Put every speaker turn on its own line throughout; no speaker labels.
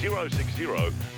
060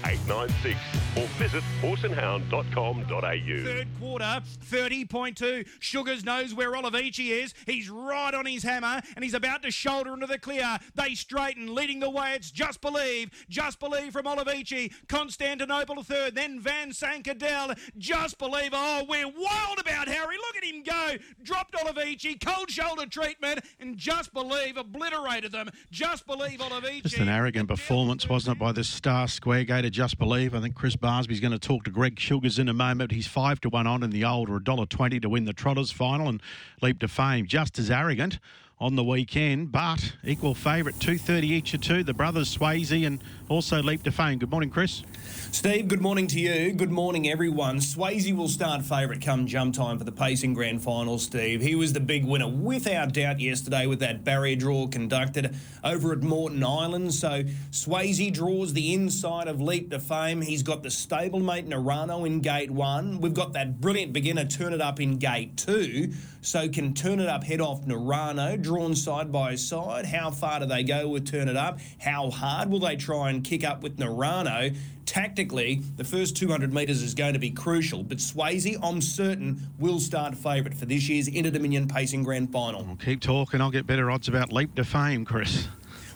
896 or visit horseandhound.com.au.
Third quarter, 30.2. Sugars knows where Olivici is. He's right on his hammer and he's about to shoulder into the clear. They straighten, leading the way. It's Just Believe. Just Believe from Olivici. Constantinople third. Then Van Sankadel. Just Believe. Oh, we're wild about Harry. Look at him go. Dropped Olivici. Cold shoulder treatment. And Just Believe obliterated them. Just Believe Olivici.
Just an arrogant performance, wasn't it, by the star square gaiter Just Believe. I think Chris Barsby's going to talk to Greg Sugars in a moment. He's five to one on in the old or $1.20 to win the Trotters final and leap to fame. Just as arrogant on the weekend, but equal favourite, 230 each of two. The brothers Swayze and also leap to fame. Good morning, Chris.
Steve, good morning to you. Good morning, everyone. Swayze will start favourite come jump time for the Pacing Grand Final, Steve. He was the big winner without doubt yesterday with that barrier draw conducted over at Moreton Island. So Swayze draws the inside of Leap to Fame. He's got the stablemate Narano in gate one. We've got that brilliant beginner Turn It Up in gate two. So can Turn It Up head off Narano, drawn side by side? How far do they go with Turn It Up? How hard will they try and kick up with Narano? Tactically, the first 200 metres is going to be crucial, but Swayze, I'm certain, will start favourite for this year's Inter Dominion Pacing Grand Final.
I'll keep talking. I'll get better odds about leap to fame, Chris.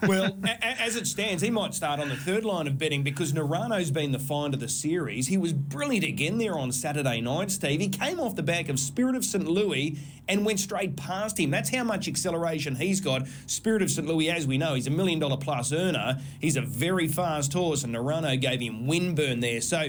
Well, a- as it stands, he might start on the third line of betting because Narano's been the find of the series. He was brilliant again there on Saturday night, Steve. He came off the back of Spirit of St. Louis and went straight past him. That's how much acceleration he's got. Spirit of St. Louis, as we know, he's a million dollar plus earner. He's a very fast horse, and Narano gave him windburn there. So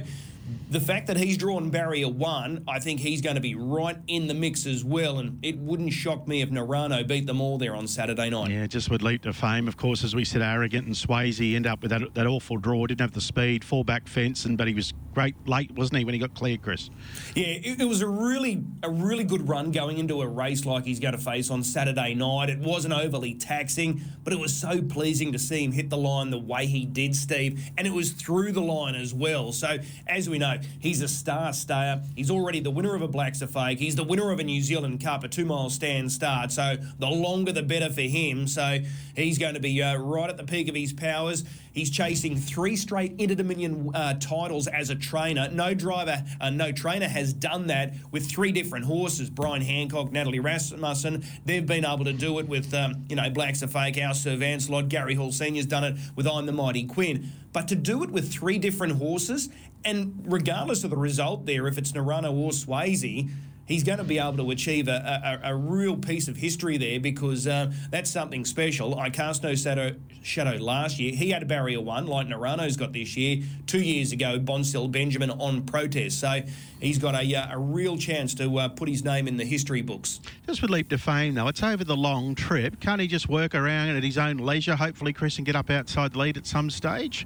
the fact that he's drawn barrier one, I think he's going to be right in the mix as well. And it wouldn't shock me if Narano beat them all there on Saturday night.
Yeah, just would leap to fame. Of course, as we said, arrogant and Swayze end up with that, that awful draw. Didn't have the speed, fall back fence, and but he was great late, wasn't he, when he got clear, Chris?
Yeah, it, it was a really a really good run going into a race like he's going to face on Saturday night. It wasn't overly taxing, but it was so pleasing to see him hit the line the way he did, Steve, and it was through the line as well. So as we know, he's a star stayer. He's already the winner of a Black Fake. He's the winner of a New Zealand Cup, a two-mile stand start. So the longer the better for him. So he's going to be uh, right at the peak of his powers. He's chasing three straight Inter Dominion uh, titles as a trainer. No driver, uh, no trainer has done that with three different horses. Brian Hancock, Natalie Rasmussen. They've been able to do it with, um, you know, Blacks A Fake, our Sir Vancelot. Gary Hall Senior's done it with I'm the Mighty Quinn. But to do it with three different horses, and regardless of the result there, if it's Narano or Swayze, he's going to be able to achieve a, a, a real piece of history there because uh, that's something special. I cast no shadow, shadow last year. He had a barrier one, like Narano's got this year. Two years ago, Bonsell Benjamin on protest. So he's got a, uh, a real chance to uh, put his name in the history books.
Just with leap to fame, though, it's over the long trip. Can't he just work around at his own leisure? Hopefully, Chris can get up outside the lead at some stage.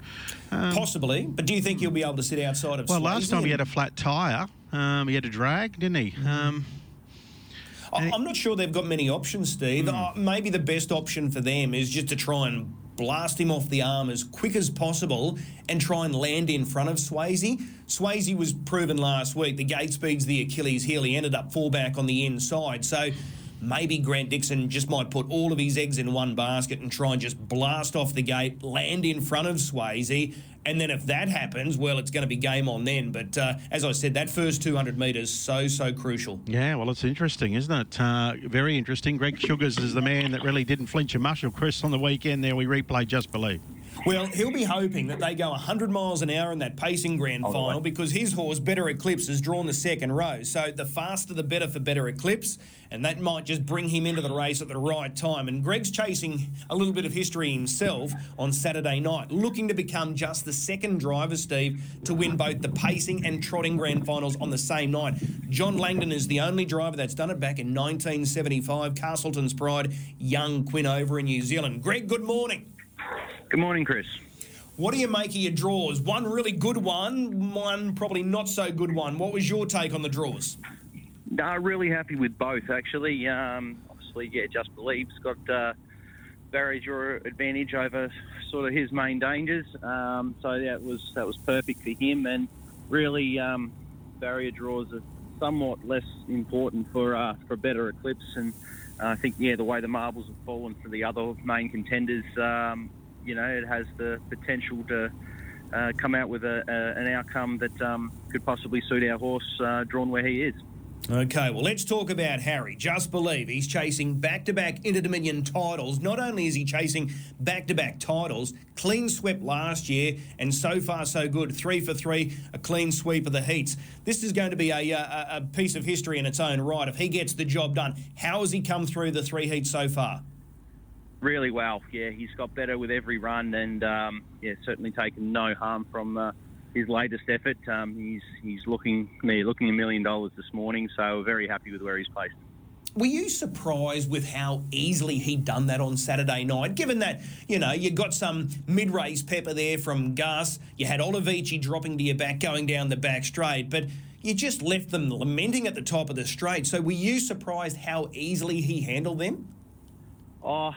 Um,
Possibly, but do you think he'll be able to sit outside of
well, last
Swayze
time he had a flat tyre. Um, he had a drag, didn't he? Um,
I- I'm not sure they've got many options, Steve. Uh, maybe the best option for them is just to try and blast him off the arm as quick as possible and try and land in front of Swayze. Swayze was proven last week. The gate speed's the Achilles heel. He ended up fullback on the inside. So maybe Grant Dixon just might put all of his eggs in one basket and try and just blast off the gate, land in front of Swayze. And then if that happens, well, it's going to be game on then. But uh, as I said, that first 200 metres so, so crucial.
yeah, well, it's interesting, isn't it? Uh, very interesting. Greg Sugars is the man that really didn't flinch a muscle. Chris, on the weekend there, we replayed Just Believe.
Well, he'll be hoping that they go 100 miles an hour in that pacing grand oh, final because his horse, Better Eclipse, has drawn the second row. So the faster the better for Better Eclipse, and that might just bring him into the race at the right time. And Greg's chasing a little bit of history himself on Saturday night, looking to become just the second driver, Steve, to win both the pacing and trotting grand finals on the same night. John Langdon is the only driver that's done it back in 1975. Castleton's Pride, young Quinn over in New Zealand. Greg, good morning.
Good morning, Chris.
What do you make of your draws? One really good one, one probably not so good one. What was your take on the draws?
No, really happy with both, actually. Um, obviously, yeah, Just Believe's got uh, barrier draw advantage over sort of his main dangers. Um, so that was that was perfect for him, and really um, barrier draws are somewhat less important for uh, for a better eclipse. And I think yeah, the way the marbles have fallen for the other main contenders, um, you know, it has the potential to. Uh, come out with a, a, an outcome that um, could possibly suit our horse uh, drawn where he is.
Okay, well, let's talk about Harry. Just believe he's chasing back to back Inter Dominion titles. Not only is he chasing back to back titles, clean swept last year, and so far so good. Three for three, a clean sweep of the heats. This is going to be a, a, a piece of history in its own right if he gets the job done. How has he come through the three heats so far?
Really well, yeah. He's got better with every run, and um, yeah, certainly taken no harm from. Uh, his latest effort. Um, he's he's looking yeah, looking a million dollars this morning, so very happy with where he's placed.
Were you surprised with how easily he'd done that on Saturday night? Given that you know you got some mid-race pepper there from Gus, you had Olivici dropping to your back going down the back straight, but you just left them lamenting at the top of the straight. So were you surprised how easily he handled them?
Oh,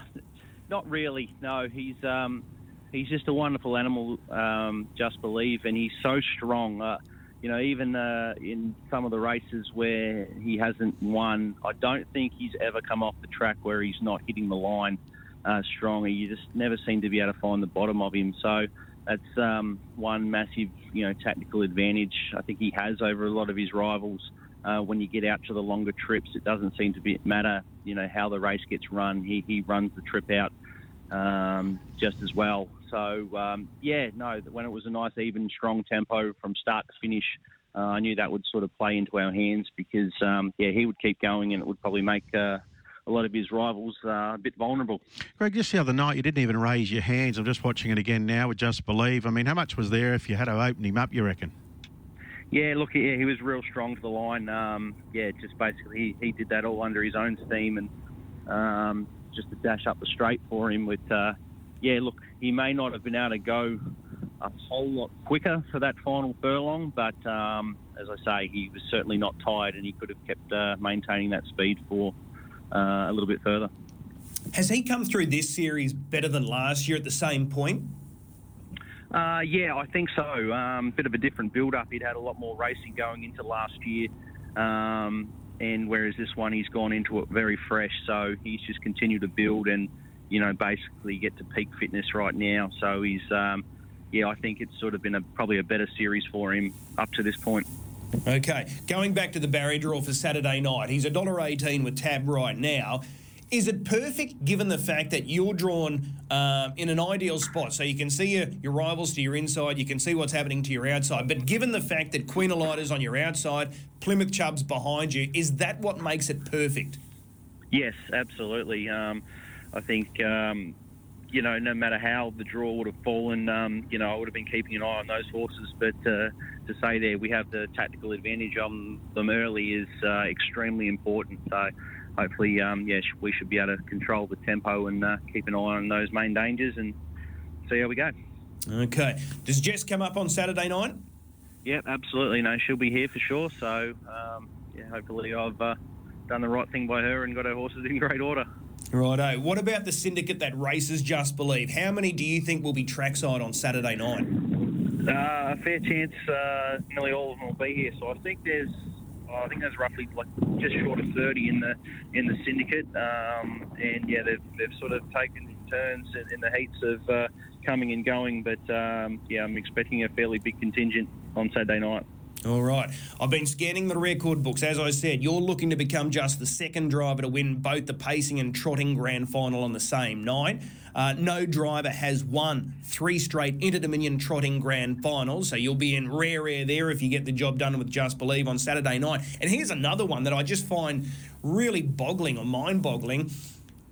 not really. No, he's. Um, he's just a wonderful animal. Um, just believe, and he's so strong. Uh, you know, even uh, in some of the races where he hasn't won, I don't think he's ever come off the track where he's not hitting the line uh, strongly. You just never seem to be able to find the bottom of him. So that's um, one massive, you know, tactical advantage I think he has over a lot of his rivals. Uh, when you get out to the longer trips, it doesn't seem to be, matter, you know, how the race gets run. He, he runs the trip out um, just as well. So um, yeah, no, when it was a nice, even, strong tempo from start to finish, uh, I knew that would sort of play into our hands because um, yeah, he would keep going and it would probably make. Uh, a lot of his rivals uh, a bit vulnerable.
Greg, just the other night, you didn't even raise your hands. I'm just watching it again now with Just Believe. I mean, how much was there if you had to open him up, you reckon?
Yeah, look, yeah, he was real strong to the line. Um, yeah, just basically he, he did that all under his own steam and um, just to dash up the straight for him with uh, yeah, look, he may not have been able to go a whole lot quicker for that final furlong, but um, as I say, he was certainly not tired and he could have kept uh, maintaining that speed for uh, a little bit further.
Has he come through this series better than last year at the same point?
Uh, yeah, I think so. Um, bit of a different build-up. He'd had a lot more racing going into last year, um, and whereas this one he's gone into it very fresh. So he's just continued to build and you know, basically get to peak fitness right now. So he's, um, yeah, I think it's sort of been a, probably a better series for him up to this point.
Okay, going back to the barrier draw for Saturday night, he's $1.18 with tab right now. Is it perfect given the fact that you're drawn um, in an ideal spot so you can see your, your rivals to your inside, you can see what's happening to your outside, but given the fact that Queen is on your outside, Plymouth Chubb's behind you, is that what makes it perfect?
Yes, absolutely. Um, I think, um, you know, no matter how the draw would have fallen, um, you know, I would have been keeping an eye on those horses. But uh, to say there we have the tactical advantage on them early is uh, extremely important. So hopefully, um, yeah, we should be able to control the tempo and uh, keep an eye on those main dangers and see how we go.
Okay. Does Jess come up on Saturday night?
Yeah, absolutely. No, she'll be here for sure. So, um, yeah, hopefully I've uh, done the right thing by her and got her horses in great order.
Righto. What about the syndicate that races Just Believe? How many do you think will be trackside on Saturday night?
Uh, a fair chance. Uh, nearly all of them will be here. So I think there's, I think there's roughly like just short of 30 in the in the syndicate. Um, and yeah, they've, they've sort of taken turns in, in the heats of uh, coming and going. But um, yeah, I'm expecting a fairly big contingent on Saturday night.
All right. I've been scanning the record books. As I said, you're looking to become just the second driver to win both the pacing and trotting grand final on the same night. Uh, no driver has won three straight Inter Dominion trotting grand finals, so you'll be in rare air there if you get the job done with Just Believe on Saturday night. And here's another one that I just find really boggling or mind boggling.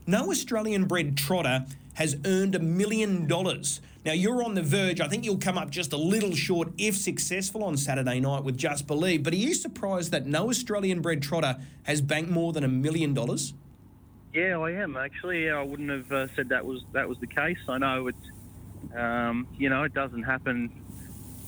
No Australian bred trotter has earned a million dollars. Now, you're on the verge. I think you'll come up just a little short if successful on Saturday night with Just Believe. But are you surprised that no Australian bred trotter has banked more than a million dollars?
Yeah, I am actually. I wouldn't have uh, said that was that was the case. I know it's, um, you know, it doesn't happen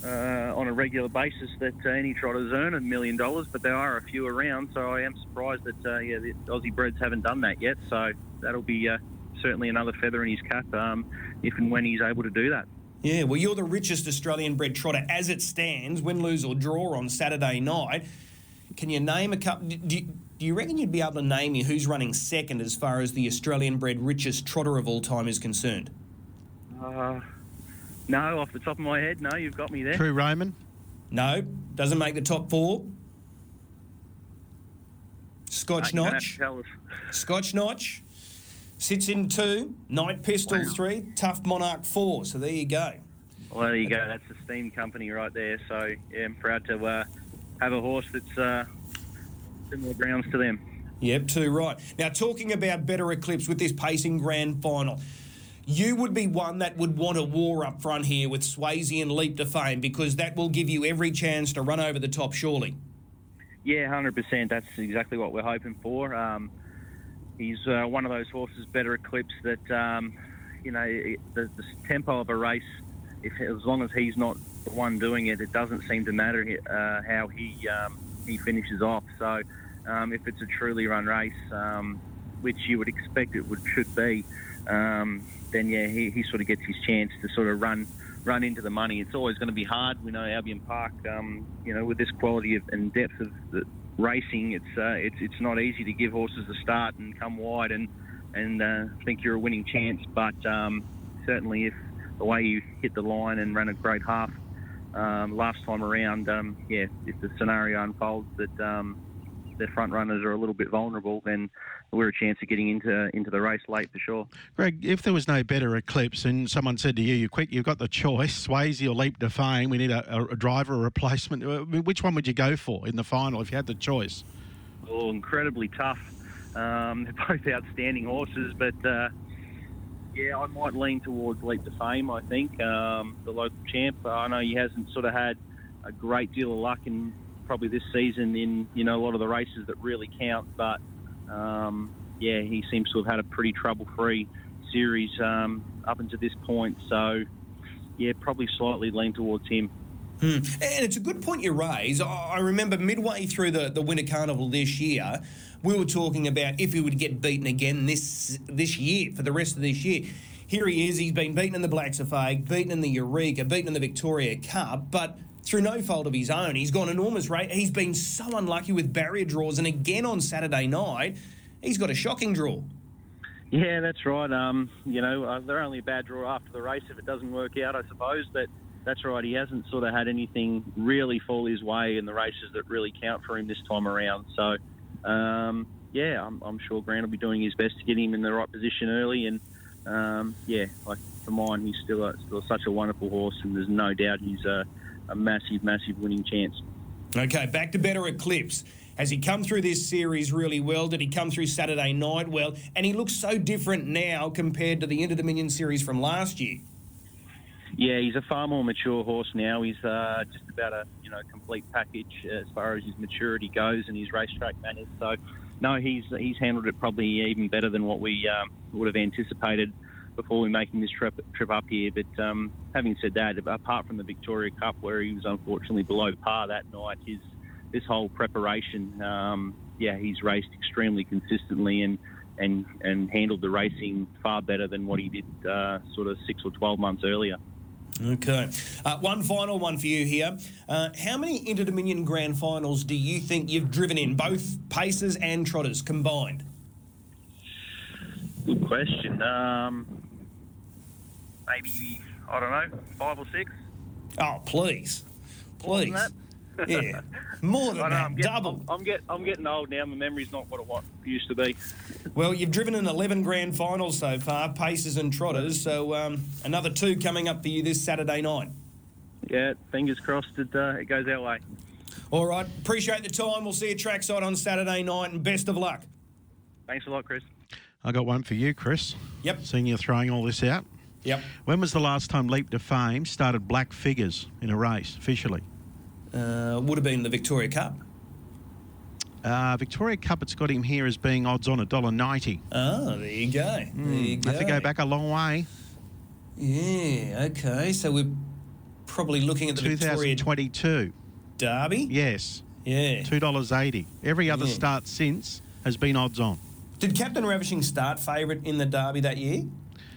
uh, on a regular basis that uh, any trotters earn a million dollars, but there are a few around. So I am surprised that uh, yeah, the Aussie breds haven't done that yet. So that'll be uh, certainly another feather in his cap um, if and when he's able to do that.
Yeah, well, you're the richest Australian bred trotter as it stands, win, lose, or draw on Saturday night. Can you name a couple? Do do you reckon you'd be able to name me who's running second as far as the Australian bred richest trotter of all time is concerned?
Uh, no, off the top of my head, no, you've got me there.
True Roman.
No, doesn't make the top four. Scotch
you're gonna have
Notch.
tell us.
Scotch Notch sits in two. Knight Pistol
Wow.
three. Tough Monarch four. So there you go.
Well, there you go. That's a steam company right there. So yeah, I'm proud to uh, have a horse that's uh, similar grounds to them.
Yep, too right. Now, talking about better eclipse with this pacing grand final, you would be one that would want a war up front here with Swayze and Leap to Fame because that will give you every chance to run over the top, surely.
Yeah, hundred percent. That's exactly what we're hoping for. Um, he's uh, one of those horses, better eclipse that um, you know the, the tempo of a race. If as long as he's not the one doing it, it doesn't seem to matter uh, how he um, he finishes off. So um, if it's a truly run race, um, which you would expect it would should be, um, then yeah, he, he sort of gets his chance to sort of run run into the money. It's always going to be hard. We know Albion Park, um, you know, with this quality of, and depth of the racing, it's uh, it's it's not easy to give horses a start and come wide and and uh, think you're a winning chance. But um, certainly, if the way you hit the line and ran a great half um, last time around, um, yeah, if the scenario unfolds that um, the front runners are a little bit vulnerable, then we're a chance of getting into into the race late for sure.
Greg, if there was no better eclipse and someone said to you, you quick, you've got the choice, Swayze or Leap to Fame, we need a, a, a driver, a replacement. Which one would you go for in the final if you had the choice?
Oh, incredibly tough. Um, they're both outstanding horses, but uh, yeah, I might lean towards Leap to Fame. I think um, the local champ. I know he hasn't sort of had a great deal of luck in probably this season in you know a lot of the races that really count, but um, yeah, he seems to have had a pretty trouble-free series um, up until this point. So yeah, probably slightly lean towards him.
Hmm. And it's a good point you raise. I remember midway through the, the Winter Carnival this year, we were talking about if he would get beaten again this this year for the rest of this year. Here he is. He's been beaten in the Blacks of Safari, beaten in the Eureka, beaten in the Victoria Cup, but through no fault of his own, he's gone enormous rate. He's been so unlucky with barrier draws, and again on Saturday night, he's got a shocking draw.
Yeah, that's right. Um, you know, uh, they're only a bad draw after the race if it doesn't work out, I suppose. But that's right. He hasn't sort of had anything really fall his way in the races that really count for him this time around. So, um, yeah, I'm, I'm sure Grant will be doing his best to get him in the right position early. And um, yeah, like for mine, he's still a, still such a wonderful horse, and there's no doubt he's a, a massive, massive winning chance.
Okay, back to better eclipse. Has he come through this series really well? Did he come through Saturday night well? And he looks so different now compared to the Inter Dominion series from last year.
Yeah, he's a far more mature horse now. He's uh, just about a you know complete package as far as his maturity goes and his racetrack manners. So, no, he's he's handled it probably even better than what we um, would have anticipated before we making this trip trip up here. But um, having said that, apart from the Victoria Cup where he was unfortunately below par that night, his this whole preparation, um, yeah, he's raced extremely consistently and. And, and handled the racing far better than what he did uh, sort of six or 12 months earlier.
Okay. Uh, one final one for you here. Uh, how many Inter Dominion Grand Finals do you think you've driven in, both Pacers and Trotters combined?
Good question. Um, maybe I don't know, five or six.
Oh, please. Please.
that?
yeah. More than
I know,
that.
I'm getting,
Double.
I'm, I'm, get, I'm getting old now. My memory's not what it wa- used to be.
Well, you've driven in 11 grand finals so far, Pacers and Trotters, so um, another two coming up for you this Saturday night.
Yeah, fingers crossed it, uh, it goes our way.
All right, appreciate the time. We'll see you trackside on Saturday night, and best of luck.
Thanks a lot, Chris.
I got one for you, Chris.
Yep.
Seeing you throwing all this out.
Yep.
When was the last time Leap to Fame started black figures in a race officially?
Uh, would have been the Victoria Cup.
Uh, Victoria Cup, it's got him here as being odds on $1.90.
Oh, there you go. There you go.
Have to go back a long way.
Yeah, okay. So we're probably looking at the Victoria
2022.
Derby.
Yes,
Yeah.
$2.80. Every other
Yeah.
start since has been odds on.
Did Captain Ravishing start favourite in the Derby that year?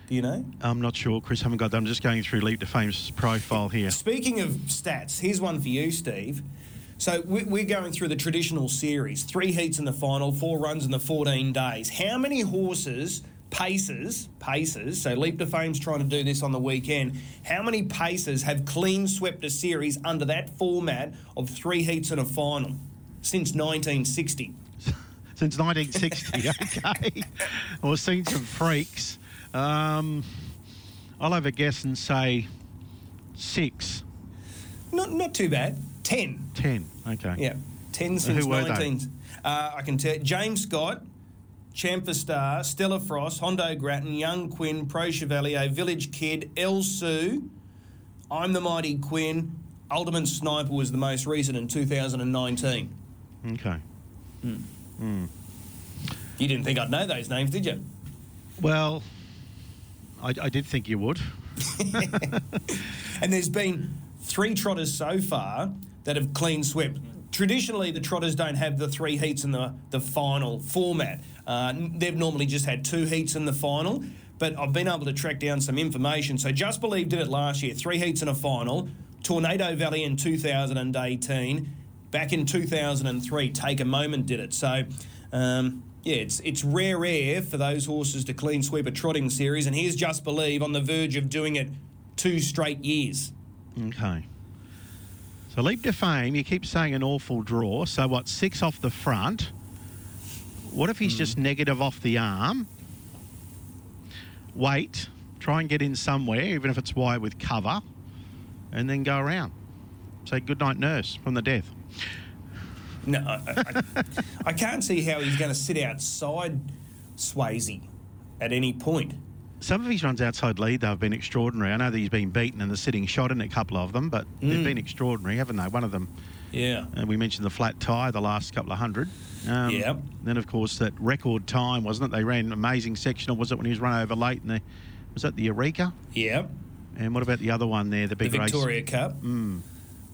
Do you know?
I'm not sure, Chris. Haven't got that. I'm just going through Leap to Fame's profile here.
Speaking of stats, here's one for you, Steve. So we- we're going through the traditional series: three heats in the final, four runs in the 14 days. How many horses? Paces, paces. So Leap to Fame's trying to do this on the weekend. How many paces have clean swept a series under that format of three heats and a final since 1960?
Since 1960, okay. Well, we've seen some freaks. Um, I'll have a guess and say six,
Not not too bad. Ten.
ten. Okay.
Yeah, ten since
who were they?
19. Uh, I can tell. James Scott, Chamfer's Star, Stella Frost, Hondo Grattan, Young Quinn, Preux Chevalier, Village Kid, El Sue, I'm the Mighty Quinn. Ultimate Sniper was the most recent in 2019.
Okay.
You didn't think I'd know those names, did you?
Well, I, I did think you would.
And there's been three trotters so far that have clean swept. Traditionally, the trotters don't have the three heats in the, the final format. Uh, they've normally just had two heats in the final, but I've been able to track down some information. So Just Believe did it last year, three heats in a final. Tornado Valley in 2018. Back in 2003, Take a Moment did it. So, um, yeah, it's it's rare air for those horses to clean sweep a trotting series. And here's Just Believe on the verge of doing it two straight years.
Okay. So Leap to Fame, you keep saying an awful draw. So what, six off the front? What if he's hmm. just negative off the arm? Wait, try and get in somewhere, even if it's wide with cover, and then go around. Say goodnight, nurse, from the death.
No, I, I, I can't see how he's going to sit outside Swayze at any point.
Some of his runs outside lead, they've been extraordinary. I know that he's been beaten and the sitting shot in a couple of them, but they've been extraordinary, haven't they? One of them,
Yeah.
and we mentioned the flat tie, the last couple of hundred. Um,
Yep.
Then, of course, that record time, wasn't it? They ran an amazing sectional, was it, when he was run over late? And the, was that the Eureka?
Yeah.
And what about the other one there, the
The
big race?
Victoria Cup.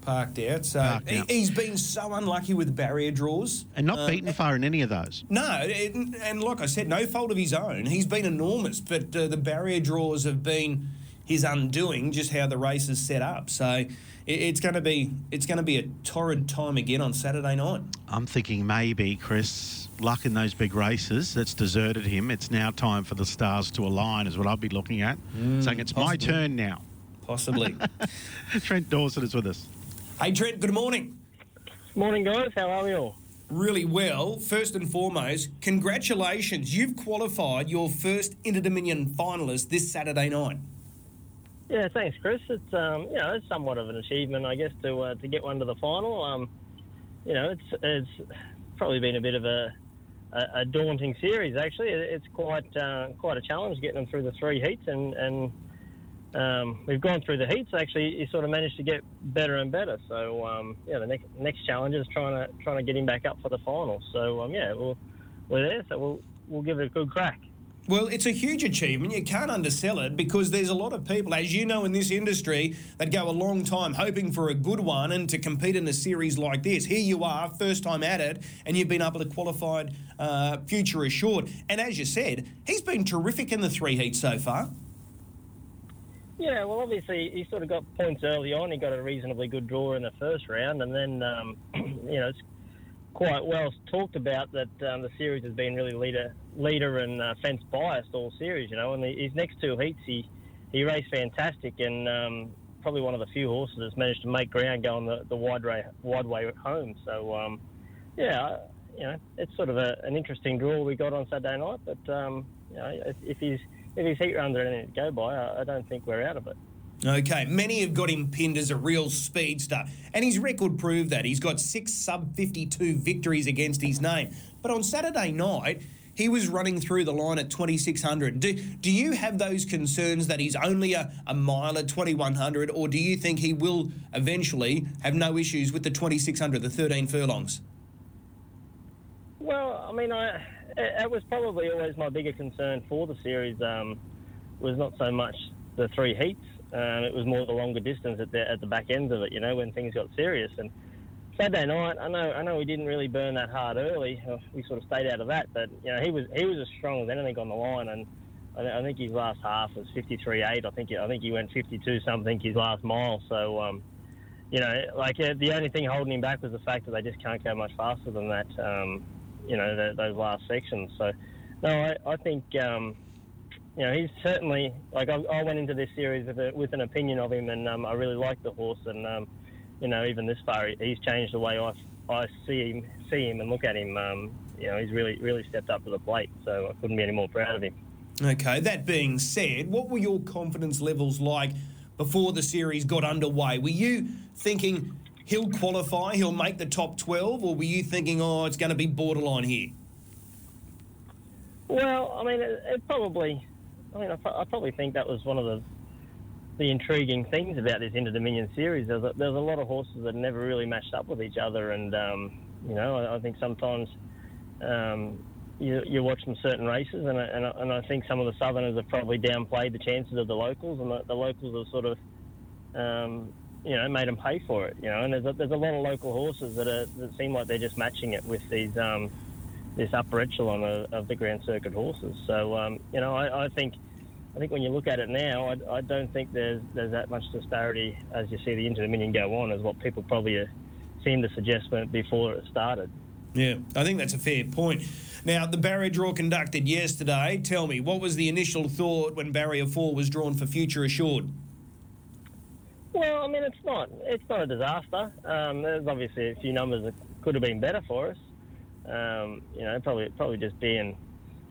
Parked out. So
Parked
he,
out.
he's been so unlucky with barrier draws.
And not
Uh,
beaten far in any of those.
No, it, and like I said, no fault of his own. He's been enormous, but uh, the barrier draws have been his undoing. Just how the race is set up. So it, it's going to be it's going to be a torrid time again on Saturday night.
I'm thinking maybe, Chris, luck in those big races that's deserted him. It's now time for the stars to align, is what I'd be looking at. Saying it's my turn now.
Possibly.
Trent Dawson is with us.
Hey Trent, good morning.
Morning, guys. How are we all?
really well. First and foremost, congratulations. You've qualified your first Inter Dominion finalist this Saturday night.
Yeah, thanks, Chris. It's um, you know, it's somewhat of an achievement, I guess, to uh, to get one to the final. Um, you know, it's it's probably been a bit of a a, a daunting series. Actually, it's quite uh, quite a challenge getting them through the three heats, and and um, we've gone through the heats. Actually, he sort of managed to get better and better. So um, yeah, the next next challenge is trying to trying to get him back up for the final. So um, yeah, we'll, we're there. So we'll we'll give it a good crack.
Well, it's a huge achievement. You can't undersell it because there's a lot of people, as you know, in this industry that go a long time hoping for a good one and to compete in a series like this. Here you are, first time at it, and you've been able to qualify uh, future assured. And as you said, he's been terrific in the three heats so far.
Yeah, well, obviously he sort of got points early on. He got a reasonably good draw in the first round, and then um, you know it's quite well talked about that um, the series has been really leader leader and uh, fence biased all series. You know, and the, his next two heats he he raced fantastic and um, probably one of the few horses that's managed to make ground going the, the wide way wide way at home. So um, yeah, you know it's sort of a, an interesting draw we got on Saturday night, but um, you know if, if he's if his heat runs are anything to go by, I, I don't think we're out of it.
Okay, many have got him pinned as a real speedster, and his record proved that. He's got six sub 52 victories against his name. But on Saturday night, he was running through the line at 2600. Do, do you have those concerns that he's only a, a mile at 2100, or do you think he will eventually have no issues with the 2600, the 13 furlongs?
Well, I mean, I it, was probably always my bigger concern for the series um, was not so much the three heats. Um, it was more the longer distance at the at the back end of it. You know, when things got serious. And Saturday night, I know, I know, we didn't really burn that hard early. Uh, we sort of stayed out of that, but you know, he was he was as strong as anything on the line, and I, I think his last half was 53.8. I think I think he went 52 something his last mile. So, um, you know, like uh, the only thing holding him back was the fact that they just can't go much faster than that. Um, you know, the, those last sections. So, no, I, I think. Um, you know, he's certainly like I, I went into this series with, a, with an opinion of him, and um, I really like the horse, and um, you know, even this far, he's changed the way I, I see him, see him, and look at him. Um, you know, he's really, really stepped up to the plate. So I couldn't be any more proud of him.
Okay. That being said, what were your confidence levels like before the series got underway? Were you thinking he'll qualify, he'll make the top twelve, or were you thinking, oh, it's going to be borderline here?
Well, I mean, it, it probably. I mean, I, I probably think that was one of the the intriguing things about this Inter Dominion series. There's a, there's a lot of horses that never really matched up with each other, and um, you know, I, I think sometimes um, you, you watch some certain races, and I, and, I, and I think some of the Southerners have probably downplayed the chances of the locals, and the, the locals have sort of, um, you know, made them pay for it. You know, and there's a, there's a lot of local horses that are that seem like they're just matching it with these um, this upper echelon of, of the Grand Circuit horses. So um, you know, I, I think I think when you look at it now, I, I, don't think there's there's that much disparity as you see the Inter Dominion go on, as what people probably uh, seemed to suggest when before it started.
Yeah, I think that's a fair point. Now, the barrier draw conducted yesterday. Tell me, what was the initial thought when barrier four was drawn for Future Assured?
Well, I mean, it's not it's not a disaster. Um, there's obviously a few numbers that could have been better for us. Um, you know, probably probably just being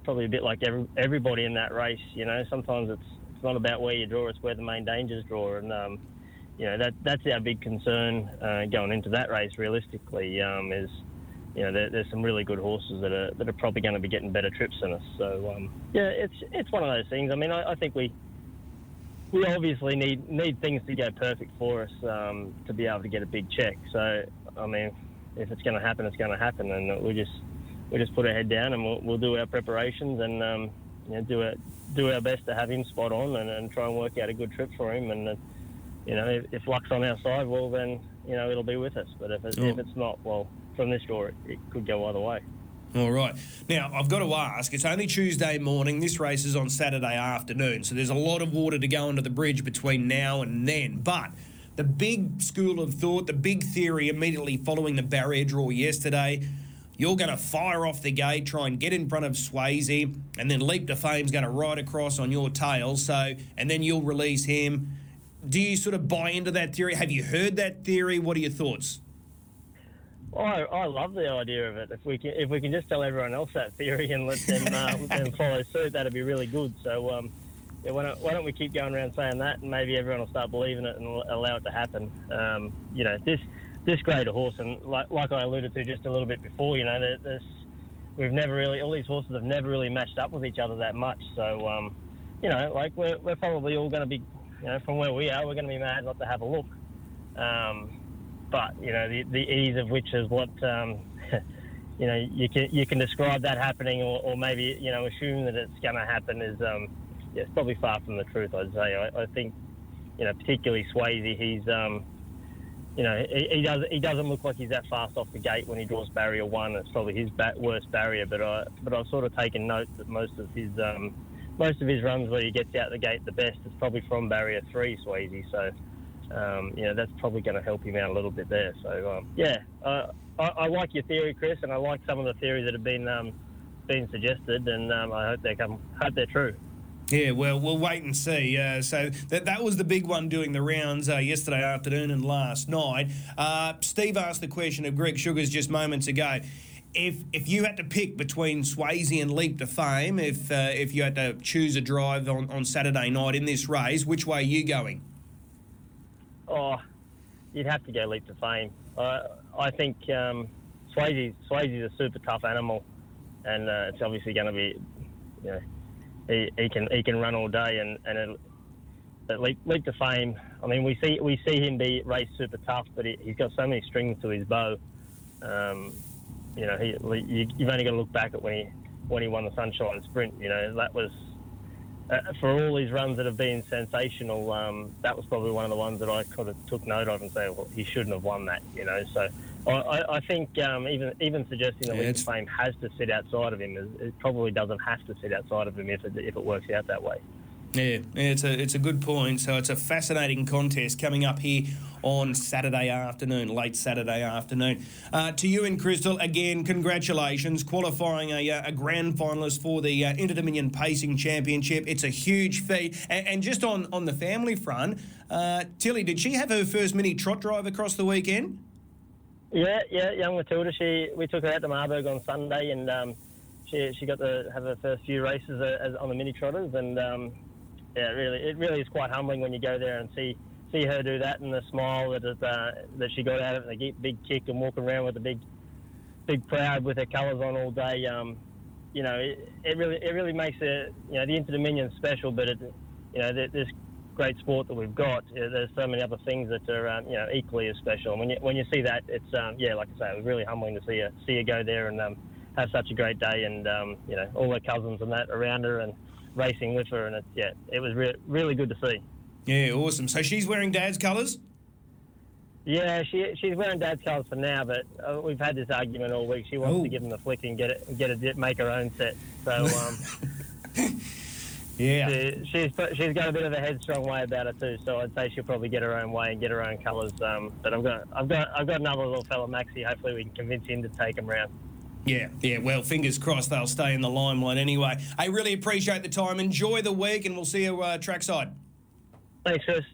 probably a bit like every, everybody in that race. You know, sometimes it's it's not about where you draw; it's where the main dangers draw, and um, you know that that's our big concern uh, going into that race. Realistically, um, is you know there, there's some really good horses that are that are probably going to be getting better trips than us. So um, yeah, it's it's one of those things. I mean, I, I, think we we obviously need need things to go perfect for us um, to be able to get a big check. So I mean, if it's going to happen, it's going to happen, and we just we just put our head down and we'll, we'll do our preparations and um, you know, do it do our best to have him spot on and, and try and work out a good trip for him. And uh, you know, if, if, luck's on our side, well then you know it'll be with us. But if, it, oh. if it's not, well, from this draw, it, it could go either way.
All right. Now, I've got to ask, it's only Tuesday morning. This race is on Saturday afternoon. So there's a lot of water to go under the bridge between now and then. But the big school of thought, the big theory immediately following the barrier draw yesterday you're going to fire off the gate, try and get in front of Swayze, and then Leap to Fame's going to ride across on your tail. So, and then you'll release him. Do you sort of buy into that theory? Have you heard that theory? What are your thoughts?
I, I love the idea of it. If we can, if we can just tell everyone else that theory and let them, uh, let them follow suit, that'd be really good. So, um, yeah, why don't, why don't we keep going around saying that, and maybe everyone will start believing it and allow it to happen. Um, you know, this this great a horse, and like, like I alluded to just a little bit before, you know, there's, we've never really, all these horses have never really matched up with each other that much. So, um, you know, like we're, we're probably all going to be, you know, from where we are, we're going to be mad not to have a look. Um, but you know, the, the ease of which is what, um, you know, you can you can describe that happening, or, or maybe you know, assume that it's going to happen is, um, yeah, it's probably far from the truth. I'd say. I, I think, you know, particularly Swayze, he's um, you know, he, he, does he doesn't look like he's that fast off the gate when he draws barrier one. It's probably his worst barrier, but I but I've sort of taken note that most of his um, most of his runs where he gets out the gate the best is probably from barrier three, Swayze. So. Um, you know that's probably going to help him out a little bit there. So um, yeah, uh, I, I, like your theory, Chris, and I like some of the theories that have been um, been suggested, and um, I hope they come hope they're true.
Yeah, well, we'll wait and see. Uh, so that that was the big one doing the rounds uh, yesterday afternoon and last night. Uh, Steve asked the question of Greg Sugars just moments ago. If if you had to pick between Swayze and Leap to Fame, if uh, if you had to choose a drive on, on Saturday night in this race, which way are you going?
Oh, you'd have to go Leap to Fame. I think um, Swayze Swayze's a super tough animal, and uh, it's obviously going to be, you know he, he can he can run all day and and it, it leap, leap to fame. I mean, we see we see him be race super tough, but he, has got so many strings to his bow. Um, you know, he, you, you've only got to look back at when he when he won the Sunshine Sprint. You know, that was uh, for all these runs that have been sensational. Um, that was probably one of the ones that I kind of took note of and say, well, he shouldn't have won that. You know, so I- I, think um, even even suggesting that
Yeah,
Fame has to sit outside of him, is, it probably doesn't have to sit outside of him if it, if it works out that way.
Yeah, yeah, it's a it's a good point. So it's a fascinating contest coming up here on Saturday afternoon, late Saturday afternoon. Uh, to you and Crystal, again, congratulations, qualifying a, uh, a grand finalist for the uh, Inter Dominion Pacing Championship. It's a huge feat. And, and just on on the family front, uh, Tilly, did she have her first mini trot drive across the weekend?
Yeah, yeah, young Matilda. She we took her out to Marburg on Sunday, and um, she she got to have her first few races uh, as, on the mini trotters, and um, yeah, really, it really is quite humbling when you go there and see see her do that, and the smile that it, uh, that she got out of it, and the big kick, and walking around with a big big proud with her colours on all day. Um, you know, it, it really it really makes it you know the Inter Dominion special, but it you know there's great sport that we've got. There's so many other things that are um, you know equally as special. And when you when you see that, it's um, yeah, like I say, it was really humbling to see her see her go there and um, have such a great day, and um, you know all her cousins and that around her and racing with her, and it's yeah, it was re- really good to see.
Yeah, awesome. So she's wearing Dad's colours.
Yeah, she she's wearing dad's colours for now, but uh, we've had this argument all week. She wants
Oh.
to give him the flick and get it get it make her own set. So um,
Yeah.
she, she's she's got a bit of a headstrong way about her too. So I'd say she'll probably get her own way and get her own colours. Um, but I've got I've got I've got another little fella, Maxie. Hopefully we can convince him to take him round.
Yeah, yeah. Well, fingers crossed they'll stay in the limelight anyway. I really appreciate the time. Enjoy the week, and we'll see you uh, trackside.
Thanks, Chris.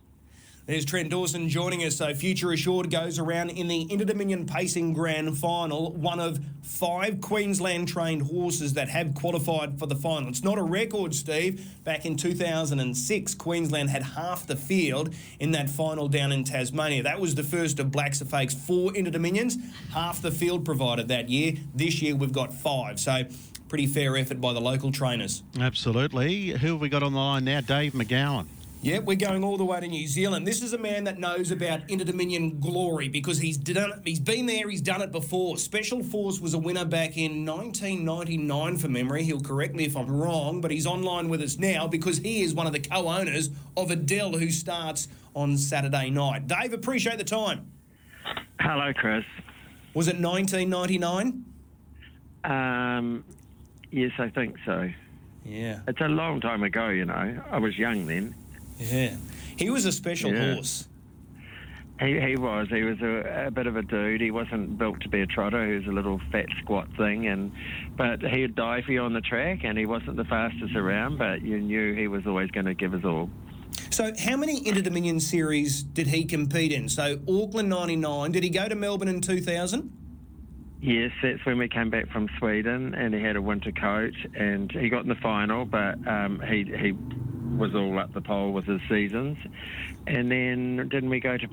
There's Trent Dawson joining us. So Future Assured goes around in the Inter Dominion Pacing Grand Final, one of five Queensland trained horses that have qualified for the final. It's not a record, Steve. Back in 2006, Queensland had half the field in that final down in Tasmania. That was the first of Blacks A Fake's four Inter Dominions. Half the field provided that year. This year we've got five. So pretty fair effort by the local trainers.
Absolutely. Who have we got on the line now? Dave McGowan.
Yep, we're going all the way to New Zealand. This is a man that knows about Inter Dominion glory because he's done it, he's been there, he's done it before. Special Force was a winner back in 1999 for memory. He'll correct me if I'm wrong, but he's online with us now because he is one of the co-owners of Adele who starts on Saturday night. Dave, appreciate the time.
Hello, Chris.
Was it 1999?
Um, yes, I think so.
Yeah.
It's a long time ago, you know. I was young then.
Yeah. He was a special
Yeah.
horse.
He, he was. He was a, a bit of a dude. He wasn't built to be a trotter. He was a little fat squat thing, and but he'd die for you on the track, and he wasn't the fastest around. But you knew he was always going to give us all.
So, how many Inter Dominion series did he compete in? So, Auckland 99. Did he go to Melbourne in 2000?
Yes, that's when we came back from Sweden, and he had a winter coat, and he got in the final, but um, he he was all up the pole with his seasons. And then didn't we go to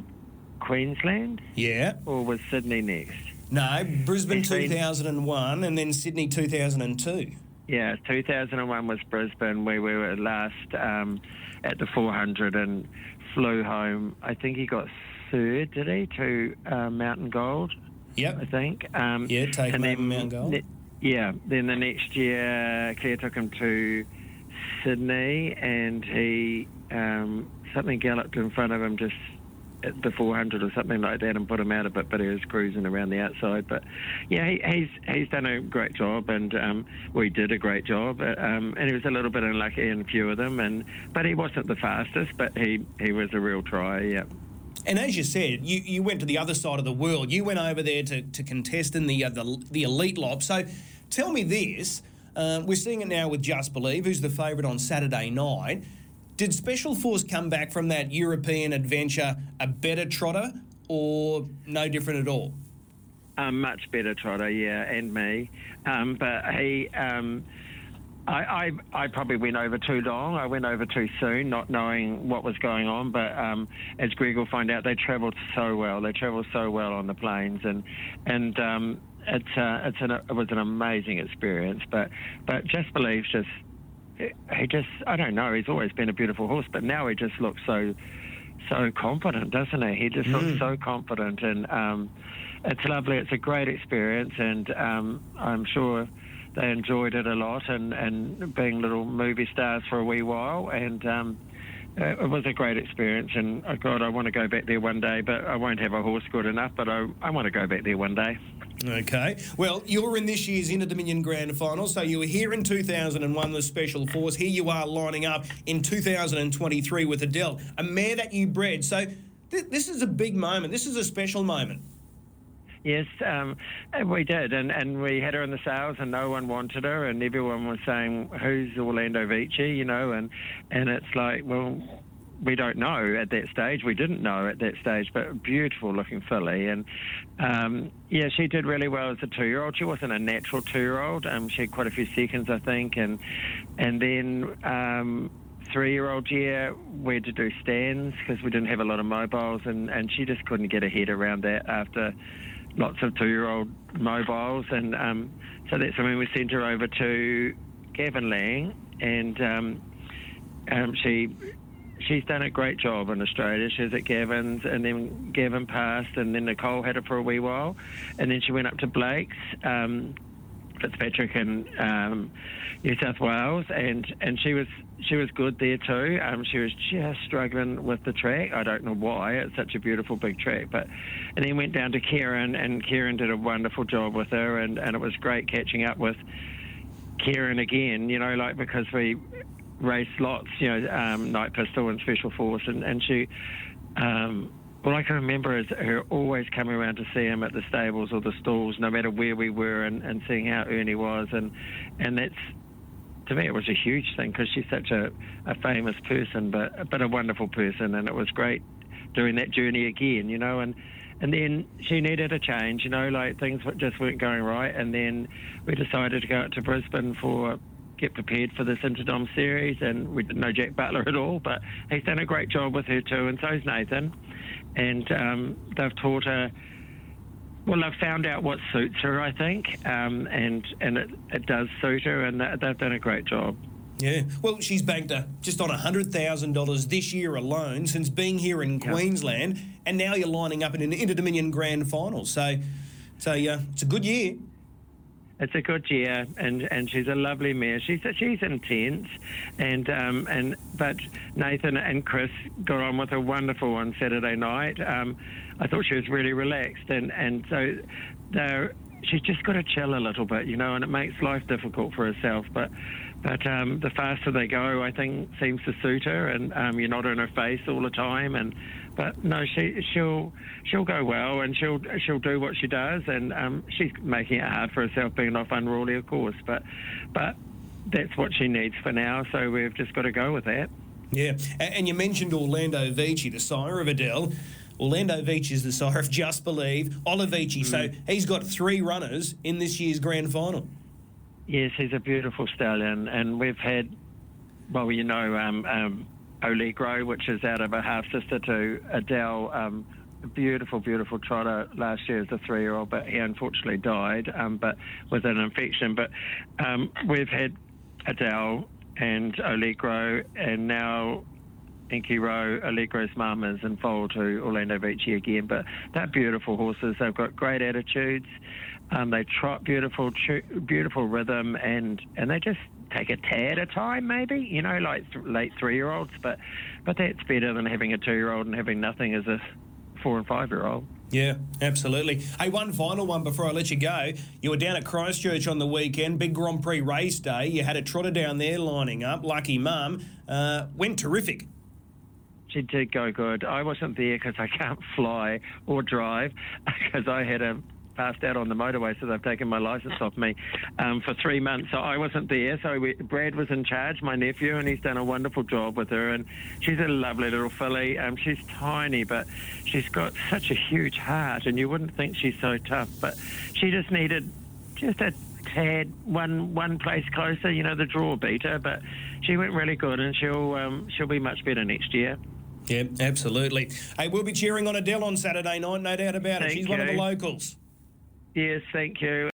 Queensland,
Yeah.
or was Sydney next?
No, Brisbane 2001 and then Sydney 2002.
Yeah, 2001 was Brisbane. where We were last um, at the 400 and flew home. I think he got third, did he, to uh, Mountain Gold?
Yep.
I think. Um,
Yeah, take him over
then
Mount Gold.
ne- yeah, then the next year, Claire took him to Sydney, and he um, something galloped in front of him just at the 400 or something like that, and put him out a bit. But he was cruising around the outside. But yeah, he, he's he's done a great job, and um, we did a great job. Uh, Um, and he was a little bit unlucky in a few of them, and but he wasn't the fastest, but he he was a real try. Yeah.
And as you said, you, you went to the other side of the world. You went over there to, to contest in the, uh, the the Elitlopp. So, tell me this: uh, we're seeing it now with Just Believe, who's the favourite on Saturday night. Did Special Force come back from that European adventure a better trotter, or no different at all?
A much better trotter, yeah, and me. Um, but he, um, I, I, I probably went over too long. I went over too soon, not knowing what was going on. But um, as Greg will find out, they travelled so well. They travelled so well on the planes, and and um, it's uh, it's an, it was an amazing experience. But but just believes just he just I don't know. He's always been a beautiful horse, but now he just looks so so confident, doesn't he? He just looks so confident, and um, it's lovely. It's a great experience, and um, I'm sure they enjoyed it a lot, and, and being little movie stars for a wee while, and um, Uh, it was a great experience, and oh God, I want to go back there one day, but I won't have a horse good enough. But I, I want to go back there one day.
Okay. Well, you're in this year's Inter Dominion Grand Final, so you were here in 2001, the Special Force. Here you are lining up in 2023 with Adele, a mare that you bred. So th- this is a big moment. This is a special moment.
Yes, um, we did, and, and we had her in the sales, and no one wanted her, and everyone was saying, "Who's Orlando Vici?" You know, and and it's like, well, we don't know at that stage. We didn't know at that stage, but beautiful looking filly, and um, yeah, she did really well as a two-year-old. She wasn't a natural two-year-old. Um, she had quite a few seconds, I think, and and then. Um, three-year-old year, we had to do stands because we didn't have a lot of mobiles, and, and she just couldn't get her head around that after lots of two-year-old mobiles, and um, so that's when we sent her over to Gavin Lang, and um, um, she she's done a great job in Australia. She was at Gavin's, and then Gavin passed, and then Nicole had her for a wee while, and then she went up to Blake's. Um, Fitzpatrick in um, New South Wales, and, and she was she was good there too. Um, she was just struggling with the track. I don't know why. It's such a beautiful big track, but and then went down to Kerryn, and Kerryn did a wonderful job with her, and, and it was great catching up with Kerryn again. You know, like because we raced lots, you know, um, Knight Pistol and Special Force, and and she. Um, all I can remember is her always coming around to see him at the stables or the stalls, no matter where we were, and, and seeing how Ernie was, and and that's to me it was a huge thing because she's such a, a famous person, but but a wonderful person, and it was great doing that journey again, you know, and and then she needed a change, you know, like things just weren't going right, and then we decided to go out to Brisbane for get prepared for this Interdom series, and we didn't know Jack Butler at all, but he's done a great job with her too, and so so's Nathan and um, they've taught her. Well, they've found out what suits her, I think, um, and and it, it does suit her, and they've done a great job.
Yeah. Well, she's banked a, just on $100,000 this year alone since being here in Queensland, and now you're lining up in an Inter Dominion Grand Final. So, so yeah, it's a good year.
It's a good year, and, and she's a lovely mare. She's she's intense, and um, and but Nathan and Chris got on with her wonderful on Saturday night. Um, I thought she was really relaxed, and and so they're she's just got to chill a little bit, you know, and it makes life difficult for herself. But but um, the faster they go, I think seems to suit her, and um, you're not in her face all the time, and but no, she she'll she'll go well, and she'll she'll do what she does, and um, she's making it hard for herself, being off unruly, of course, but but that's what she needs for now. So we've just got to go with that.
Yeah, and you mentioned Orlando Vici, the sire of Adele. Orlando Vici is the sire of Just Believe, Olivici. Mm. So he's got three runners in this year's grand final.
Yes, he's a beautiful stallion, and we've had, well, you know, um, um, Oligro, which is out of a half sister to Adele. Um, beautiful, beautiful trotter last year as a three-year-old, but he unfortunately died, um, but with an infection. But um, we've had Adele and Oligro, and now Inky Rowe, Allegro's mum is in foal to Orlando Vici again. But they're beautiful horses. They've got great attitudes. Um, they trot beautiful, beautiful rhythm, and and they just take a tad at a time, maybe, you know, like th- late three year olds. But, but that's better than having a two year old and having nothing as a four and five year old.
Yeah, absolutely. Hey, one final one before I let you go. You were down at Christchurch on the weekend, big Grand Prix race day. You had a trotter down there lining up. Lucky mum. Uh, went terrific.
She did go good. I wasn't there because I can't fly or drive because I had a passed out on the motorway, so they've taken my license off me um, for three months. So I wasn't there. So we, Brad was in charge, my nephew, and he's done a wonderful job with her. And she's a lovely little filly. Um, she's tiny, but she's got such a huge heart, and you wouldn't think she's so tough, but she just needed just a tad one one place closer. You know, the draw beat her, but she went really good, and she'll um, she'll be much better next year.
Yeah, absolutely. Hey, we'll be cheering on Adele on Saturday night, no doubt about
Thank
it. She's
you.
one of the locals.
Yes, thank you.